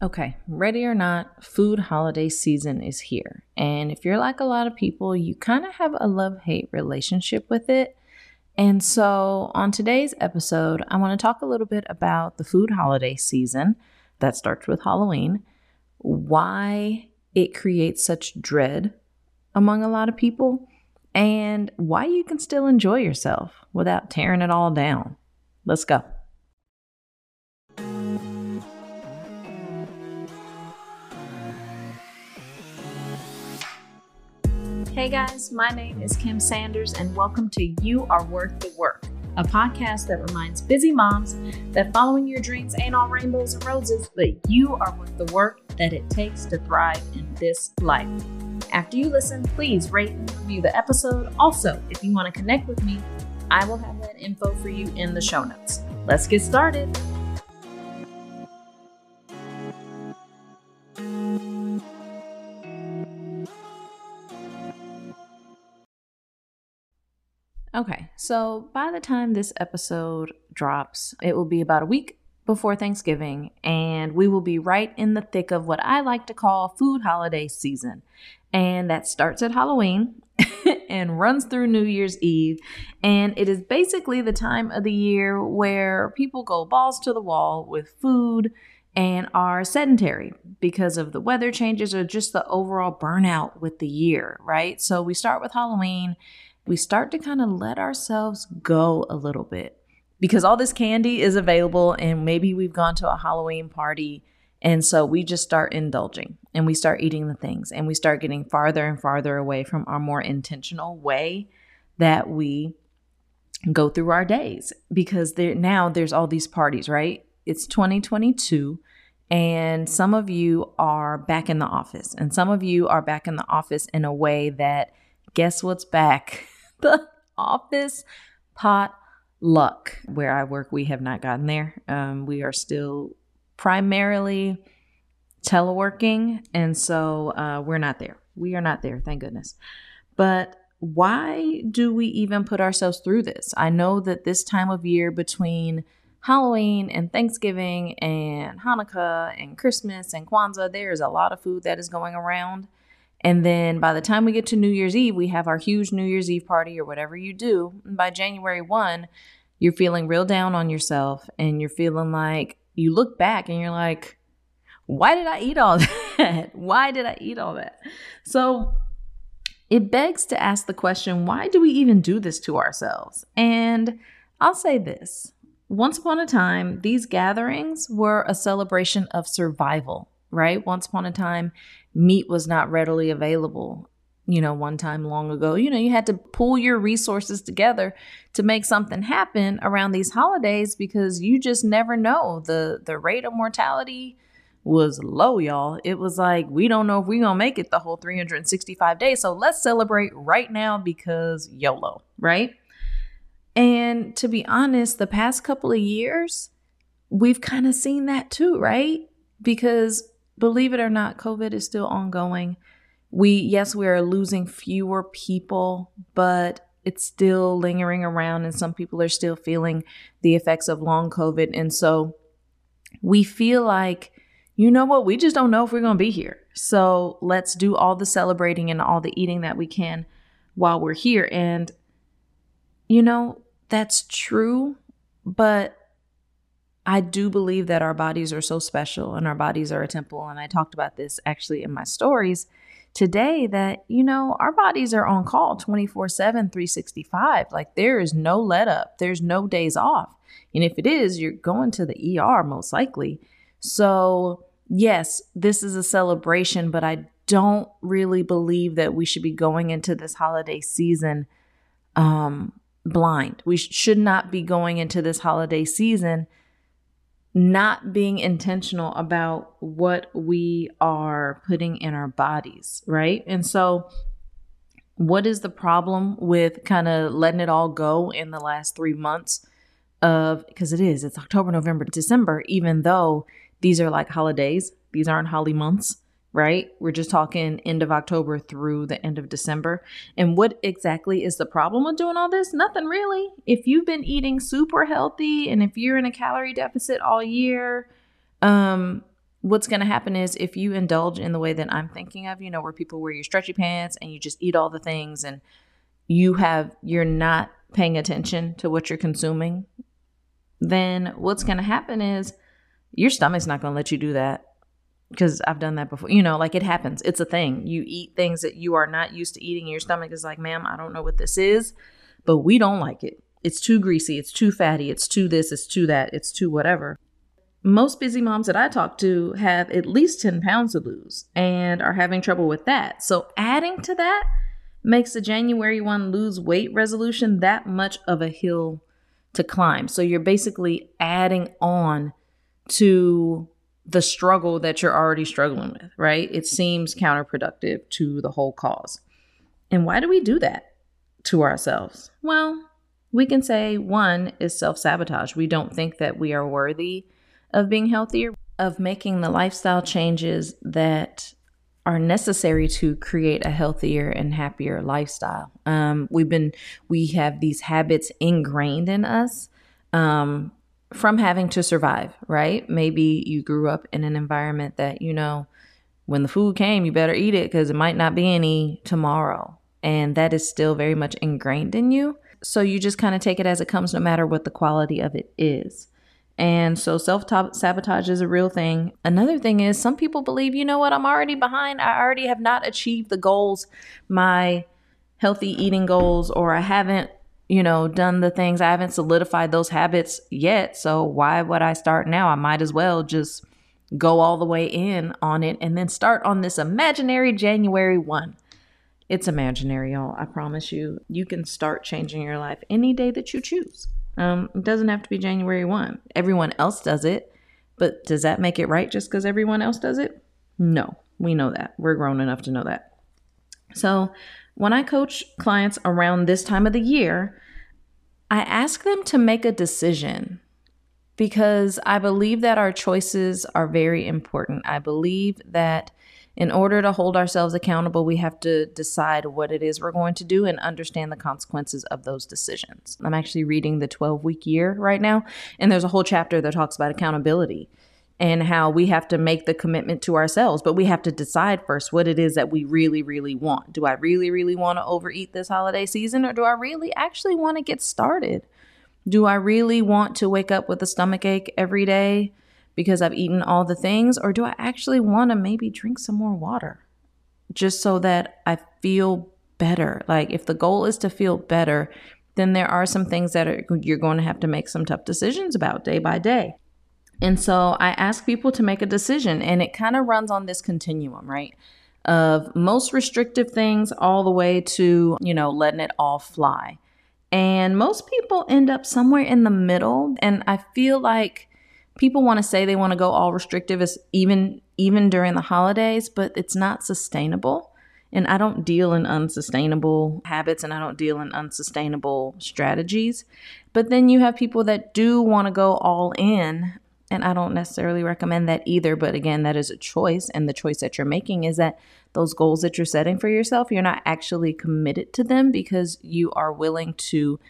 Okay, ready or not, food holiday season is here. And if you're like a lot of people, you kind of have a love hate relationship with it. And so, on today's episode, I want to talk a little bit about the food holiday season that starts with Halloween, why it creates such dread among a lot of people, and why you can still enjoy yourself without tearing it all down. Let's go. Hey guys, my name is Kim Sanders, and welcome to You Are Worth the Work, a podcast that reminds busy moms that following your dreams ain't all rainbows and roses, but you are worth the work that it takes to thrive in this life. After you listen, please rate and review the episode. Also, if you want to connect with me, I will have that info for you in the show notes. Let's get started. Okay, so by the time this episode drops, it will be about a week before Thanksgiving, and we will be right in the thick of what I like to call food holiday season. And that starts at Halloween and runs through New Year's Eve. And it is basically the time of the year where people go balls to the wall with food and are sedentary because of the weather changes or just the overall burnout with the year, right? So we start with Halloween we start to kind of let ourselves go a little bit because all this candy is available and maybe we've gone to a Halloween party and so we just start indulging and we start eating the things and we start getting farther and farther away from our more intentional way that we go through our days because there now there's all these parties, right? It's 2022 and some of you are back in the office and some of you are back in the office in a way that guess what's back? the office pot luck. Where I work, we have not gotten there. Um, we are still primarily teleworking, and so uh, we're not there. We are not there, thank goodness. But why do we even put ourselves through this? I know that this time of year between Halloween and Thanksgiving and Hanukkah and Christmas and Kwanzaa, there's a lot of food that is going around. And then by the time we get to New Year's Eve, we have our huge New Year's Eve party or whatever you do. And by January 1, you're feeling real down on yourself and you're feeling like you look back and you're like, why did I eat all that? why did I eat all that? So it begs to ask the question why do we even do this to ourselves? And I'll say this once upon a time, these gatherings were a celebration of survival, right? Once upon a time, meat was not readily available you know one time long ago. You know you had to pull your resources together to make something happen around these holidays because you just never know. The the rate of mortality was low y'all. It was like we don't know if we're gonna make it the whole 365 days. So let's celebrate right now because yolo right? And to be honest the past couple of years we've kind of seen that too right? Because believe it or not, COVID is still ongoing. We, yes, we are losing fewer people, but it's still lingering around, and some people are still feeling the effects of long COVID. And so we feel like, you know what, we just don't know if we're going to be here. So let's do all the celebrating and all the eating that we can while we're here. And, you know, that's true, but I do believe that our bodies are so special and our bodies are a temple. And I talked about this actually in my stories today that, you know, our bodies are on call 24 7, 365. Like there is no let up, there's no days off. And if it is, you're going to the ER most likely. So, yes, this is a celebration, but I don't really believe that we should be going into this holiday season um, blind. We sh- should not be going into this holiday season not being intentional about what we are putting in our bodies, right? And so, what is the problem with kind of letting it all go in the last three months of because it is, it's October, November, December, even though these are like holidays, these aren't holly months right? We're just talking end of October through the end of December. And what exactly is the problem with doing all this? Nothing really. If you've been eating super healthy and if you're in a calorie deficit all year, um what's going to happen is if you indulge in the way that I'm thinking of, you know, where people wear your stretchy pants and you just eat all the things and you have, you're not paying attention to what you're consuming, then what's going to happen is your stomach's not going to let you do that because I've done that before. You know, like it happens. It's a thing. You eat things that you are not used to eating. Your stomach is like, ma'am, I don't know what this is, but we don't like it. It's too greasy. It's too fatty. It's too this. It's too that. It's too whatever. Most busy moms that I talk to have at least 10 pounds to lose and are having trouble with that. So adding to that makes the January 1 lose weight resolution that much of a hill to climb. So you're basically adding on to the struggle that you're already struggling with, right? It seems counterproductive to the whole cause. And why do we do that to ourselves? Well, we can say one is self sabotage. We don't think that we are worthy of being healthier, of making the lifestyle changes that are necessary to create a healthier and happier lifestyle. Um, we've been, we have these habits ingrained in us um, from having to survive, right? Maybe you grew up in an environment that, you know, when the food came, you better eat it because it might not be any tomorrow. And that is still very much ingrained in you. So you just kind of take it as it comes, no matter what the quality of it is. And so self sabotage is a real thing. Another thing is some people believe, you know what, I'm already behind. I already have not achieved the goals, my healthy eating goals, or I haven't you know, done the things. I haven't solidified those habits yet. So why would I start now? I might as well just go all the way in on it and then start on this imaginary January 1. It's imaginary, y'all. I promise you. You can start changing your life any day that you choose. Um, it doesn't have to be January 1. Everyone else does it, but does that make it right just because everyone else does it? No, we know that. We're grown enough to know that. So when I coach clients around this time of the year, I ask them to make a decision because I believe that our choices are very important. I believe that in order to hold ourselves accountable, we have to decide what it is we're going to do and understand the consequences of those decisions. I'm actually reading the 12 week year right now, and there's a whole chapter that talks about accountability and how we have to make the commitment to ourselves, but we have to decide first what it is that we really, really want. Do I really, really want to overeat this holiday season, or do I really actually want to get started? Do I really want to wake up with a stomach ache every day because I've eaten all the things, or do I actually want to maybe drink some more water just so that I feel better? Like, if the goal is to feel better, then there are some things that are, you're going to have to make some tough decisions about day by day. And so I ask people to make a decision, and it kind of runs on this continuum, right? Of most restrictive things all the way to, you know, letting it all fly. And most people end up somewhere in the middle. And I feel like people want to say they want to go all restrictive even even during the holidays, but it's not sustainable. And I don't deal in unsustainable habits and I don't deal in unsustainable strategies. But then you have people that do want to go all in and I don't necessarily recommend that either. But again, that is a choice. And the choice that you're making is that those goals that you're setting for yourself, you're not actually committed to them because you are willing to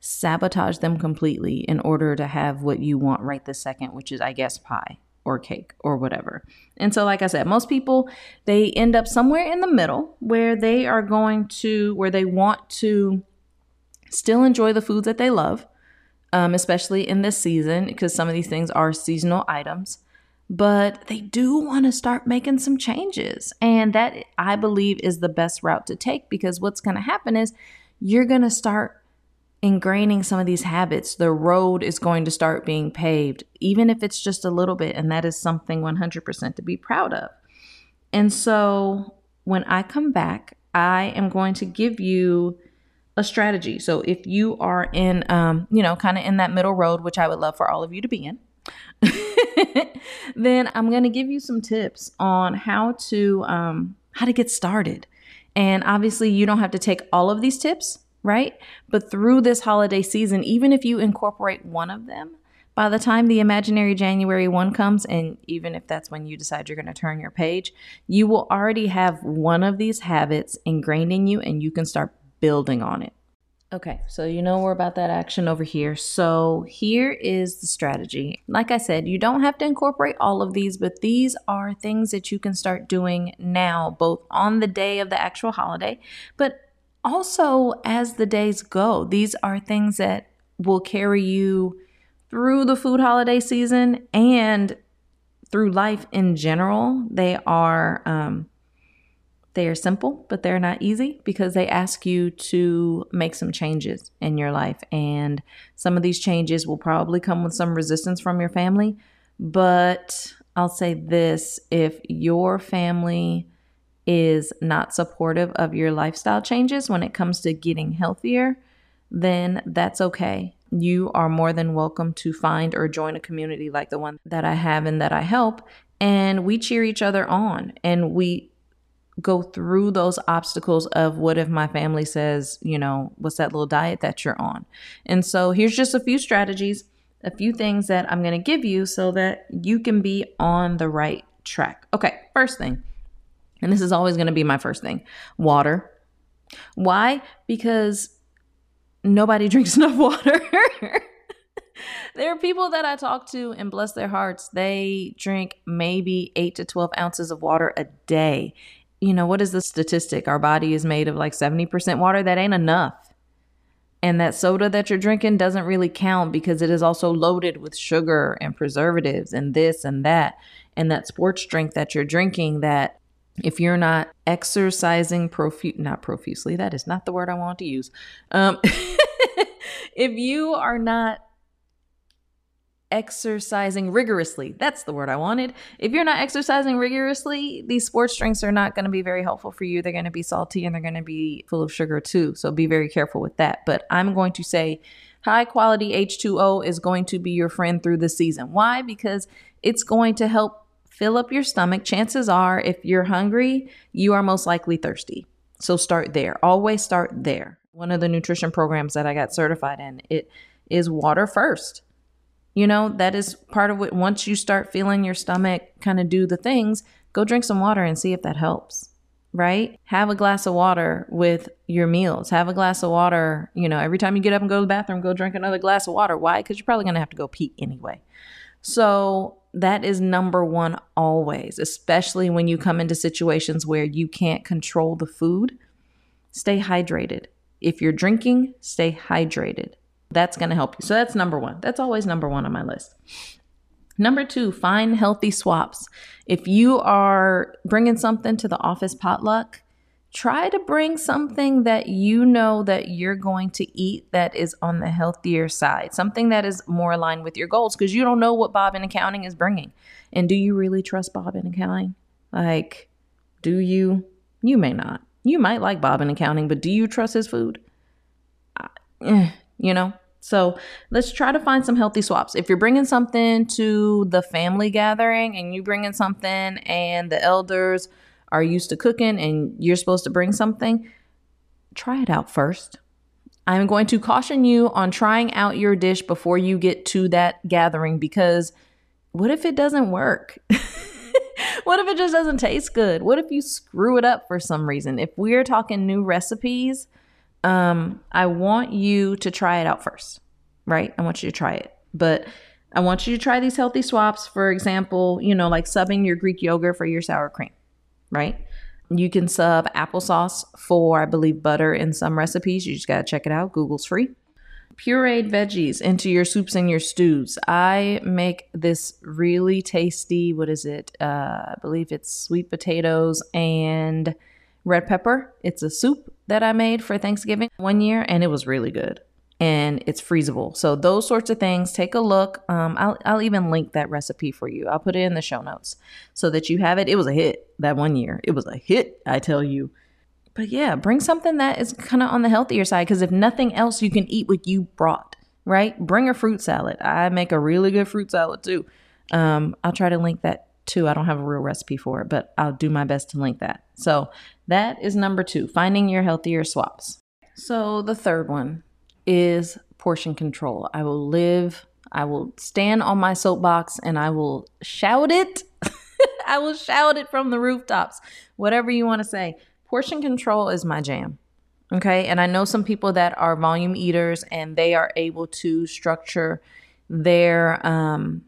sabotage them completely in order to have what you want right this second, which is, I guess, pie or cake or whatever. And so, like I said, most people, they end up somewhere in the middle where they are going to, where they want to still enjoy the foods that they love um, especially in this season, because some of these things are seasonal items. But they do want to start making some changes. And that, I believe, is the best route to take because what's going to happen is you're going to start ingraining some of these habits. The road is going to start being paved, even if it's just a little bit. And that is something 100% to be proud of. And so when I come back, I am going to give you a strategy. So if you are in, um, you know, kind of in that middle road, which I would love for all of you to be in, then I'm going to give you some tips on how to um, how to get started. And obviously, you don't have to take all of these tips, right? But through this holiday season, even if you incorporate one of them, by the time the imaginary January 1 comes, and even if that's when you decide you're going to turn your page, you will already have one of these habits ingrained in you and you can start building on it. Okay, so you know we're about that action over here. So here is the strategy. Like I said, you don't have to incorporate all of these, but these are things that you can start doing now, both on the day of the actual holiday, but also as the days go. These are things that will carry you through the food holiday season and through life in general. They are um, they are simple, but they're not easy because they ask you to make some changes in your life. And some of these changes will probably come with some resistance from your family. But I'll say this if your family is not supportive of your lifestyle changes when it comes to getting healthier, then that's okay. You are more than welcome to find or join a community like the one that I have and that I help. And we cheer each other on and we go through those obstacles of what if my family says, you know, what's that little diet that you're on? And so here's just a few strategies, a few things that I'm going to give you so that you can be on the right track. Okay, first thing, and this is always going to be my first thing water. Why? Because nobody drinks enough water. there are people that I talk to, and bless their hearts, they drink maybe 8 to 12 ounces of water a day you know, what is the statistic? Our body is made of like 70% water. That ain't enough. And that soda that you're drinking doesn't really count because it is also loaded with sugar and preservatives and this and that. And that sports drink that you're drinking, that if you're not exercising profuse, not profusely, that is not the word I want to use. Um, if you are not exercising rigorously. That's the word I wanted. If you're not exercising rigorously, these sports drinks are not going to be very helpful for you. They're going to be salty and they're going to be full of sugar too. So be very careful with that. But I'm going to say high quality H2O is going to be your friend through the season. Why? Because it's going to help fill up your stomach. Chances are, if you're hungry, you are most likely thirsty. So start there. Always start there. One of the nutrition programs that I got certified in, it is water first you know, that is part of what, once you start feeling your stomach kind of do the things, go drink some water and see if that helps, right? Have a glass of water with your meals. Have a glass of water, you know, every time you get up and go to the bathroom, go drink another glass of water. Why? Because you're probably going to have to go pee anyway. So that is number one always, especially when you come into situations where you can't control the food. Stay hydrated. If you're drinking, stay hydrated. That's going to help you. So that's number one. That's always number one on my list. Number two, find healthy swaps. If you are bringing something to the office potluck, try to bring something that you know that you're going to eat that is on the healthier side, something that is more aligned with your goals because you don't know what Bob in accounting is bringing. And do you really trust Bob in accounting? Like, do you? You may not. You might like Bob in accounting, but do you trust his food? Uh, eh, you know? So let's try to find some healthy swaps. If you're bringing something to the family gathering and you bringing something and the elders are used to cooking and you're supposed to bring something, try it out first. I'm going to caution you on trying out your dish before you get to that gathering because what if it doesn't work? what if it just doesn't taste good? What if you screw it up for some reason? If we're talking new recipes, um, I want you to try it out first, right? I want you to try it. But I want you to try these healthy swaps. For example, you know, like subbing your Greek yogurt for your sour cream, right? You can sub applesauce for, I believe, butter in some recipes. You just got to check it out. Google's free. Pureed veggies into your soups and your stews. I make this really tasty, what is it? Uh, I believe it's sweet potatoes and red pepper. It's a soup that I made for Thanksgiving one year, and it was really good. And it's freezable. So those sorts of things, take a look. Um, I'll, I'll even link that recipe for you. I'll put it in the show notes so that you have it. It was a hit that one year. It was a hit, I tell you. But yeah, bring something that is kind of on the healthier side because if nothing else, you can eat what you brought, right? Bring a fruit salad. I make a really good fruit salad too. Um, I'll try to link that too. I don't have a real recipe for it, but I'll do my best to link that. So that is number two, finding your healthier swaps. So the third one is portion control. I will live, I will stand on my soapbox and I will shout it. I will shout it from the rooftops, whatever you want to say. Portion control is my jam. Okay. And I know some people that are volume eaters and they are able to structure their um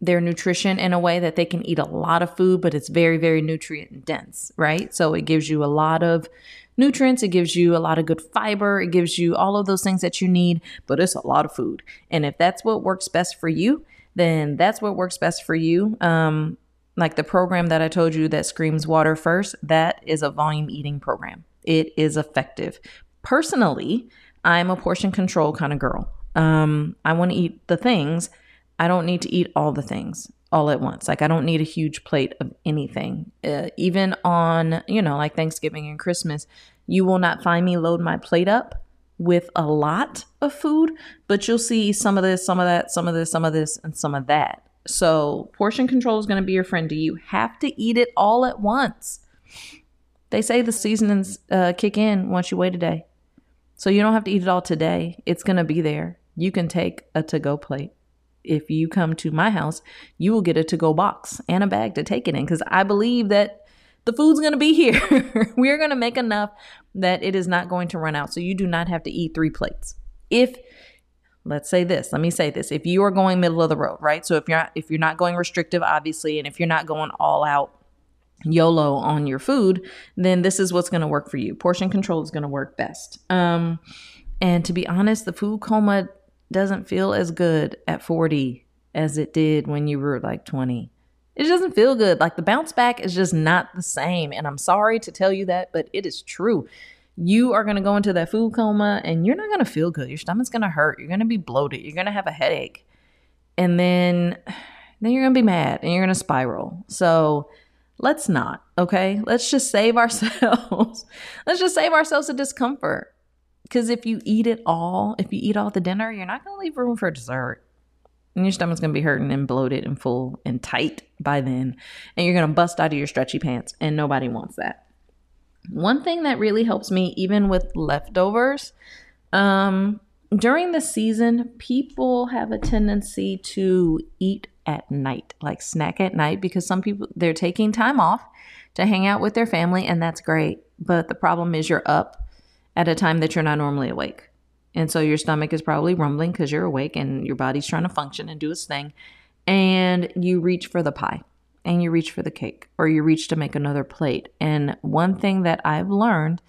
their nutrition in a way that they can eat a lot of food, but it's very, very nutrient dense, right? So it gives you a lot of nutrients, it gives you a lot of good fiber, it gives you all of those things that you need, but it's a lot of food. And if that's what works best for you, then that's what works best for you. Um, like the program that I told you that screams water first, that is a volume eating program. It is effective. Personally, I'm a portion control kind of girl. Um, I want to eat the things. I don't need to eat all the things all at once. Like I don't need a huge plate of anything. Uh, even on, you know, like Thanksgiving and Christmas, you will not find me load my plate up with a lot of food, but you'll see some of this, some of that, some of this, some of this, and some of that. So, portion control is going to be your friend. Do you have to eat it all at once? They say the seasonings uh, kick in once you wait a day. So, you don't have to eat it all today. It's going to be there. You can take a to go plate. If you come to my house, you will get a to go box and a bag to take it in because I believe that the food's going to be here. We're going to make enough that it is not going to run out. So, you do not have to eat three plates. If let's say this let me say this if you are going middle of the road right so if you're not, if you're not going restrictive obviously and if you're not going all out YOLO on your food, then this is what's going to work for you. Portion control is going to work best. Um, and to be honest, the food coma doesn't feel as good at 40 as it did when you were like 20. It doesn't feel good. Like the bounce back is just not the same. And I'm sorry to tell you that, but it is true you are going to go into that food coma and you're not going to feel good. Your stomach's going to hurt. You're going to be bloated. You're going to have a headache. And then then you're going to be mad and you're going to spiral. So, let's not, okay? Let's just save ourselves. let's just save ourselves the discomfort. Cuz if you eat it all, if you eat all the dinner, you're not going to leave room for dessert. And your stomach's going to be hurting and bloated and full and tight by then. And you're going to bust out of your stretchy pants and nobody wants that. One thing that really helps me, even with leftovers, um, during the season, people have a tendency to eat at night, like snack at night, because some people they're taking time off to hang out with their family, and that's great. But the problem is you're up at a time that you're not normally awake. And so your stomach is probably rumbling because you're awake and your body's trying to function and do its thing. And you reach for the pie and you reach for the cake or you reach to make another plate. And one thing that I've learned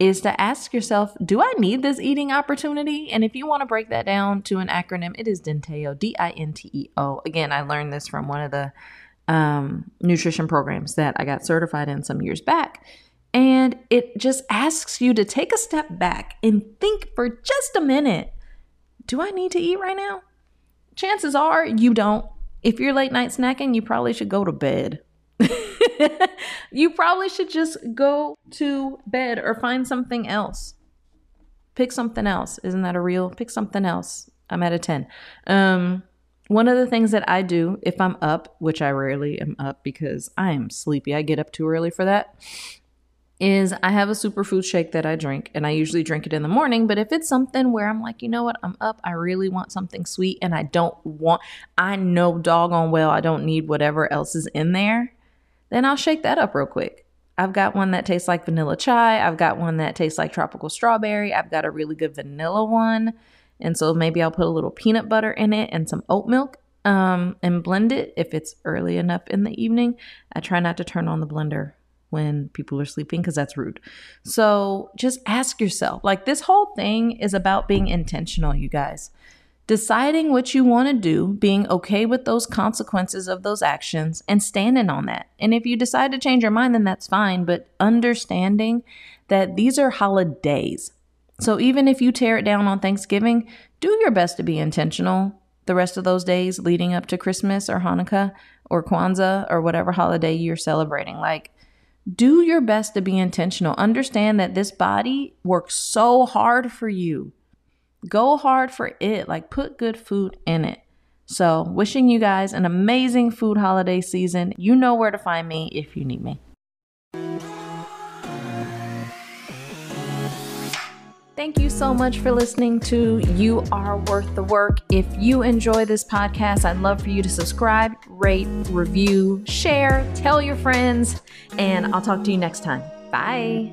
is to ask yourself, do I need this eating opportunity? And if you want to break that down to an acronym, it is Dinteo, D I N T E O. Again, I learned this from one of the um, nutrition programs that I got certified in some years back. And it just asks you to take a step back and think for just a minute do I need to eat right now? Chances are you don't if you're late night snacking, you probably should go to bed. you probably should just go to bed or find something else. Pick something else. Isn't that a real? Pick something else. I'm at a 10. Um, one of the things that I do if I'm up, which I rarely am up because I am sleepy, I get up too early for that, is I have a superfood shake that I drink and I usually drink it in the morning. But if it's something where I'm like, you know what, I'm up, I really want something sweet and I don't want, I know doggone well I don't need whatever else is in there, then I'll shake that up real quick. I've got one that tastes like vanilla chai. I've got one that tastes like tropical strawberry. I've got a really good vanilla one. And so maybe I'll put a little peanut butter in it and some oat milk um, and blend it if it's early enough in the evening. I try not to turn on the blender when people are sleeping because that's rude. So just ask yourself like, this whole thing is about being intentional, you guys. Deciding what you want to do, being okay with those consequences of those actions, and standing on that. And if you decide to change your mind, then that's fine, but understanding that these are holidays. So even if you tear it down on Thanksgiving, do your best to be intentional the rest of those days leading up to Christmas or Hanukkah or Kwanzaa or whatever holiday you're celebrating. Like, do your best to be intentional. Understand that this body works so hard for you. Go hard for it. Like, put good food in it. So, wishing you guys an amazing food holiday season. You know where to find me if you need me. Thank you so much for listening to You Are Worth the Work. If you enjoy this podcast, I'd love for you to subscribe, rate, review, share, tell your friends, and I'll talk to you next time. Bye.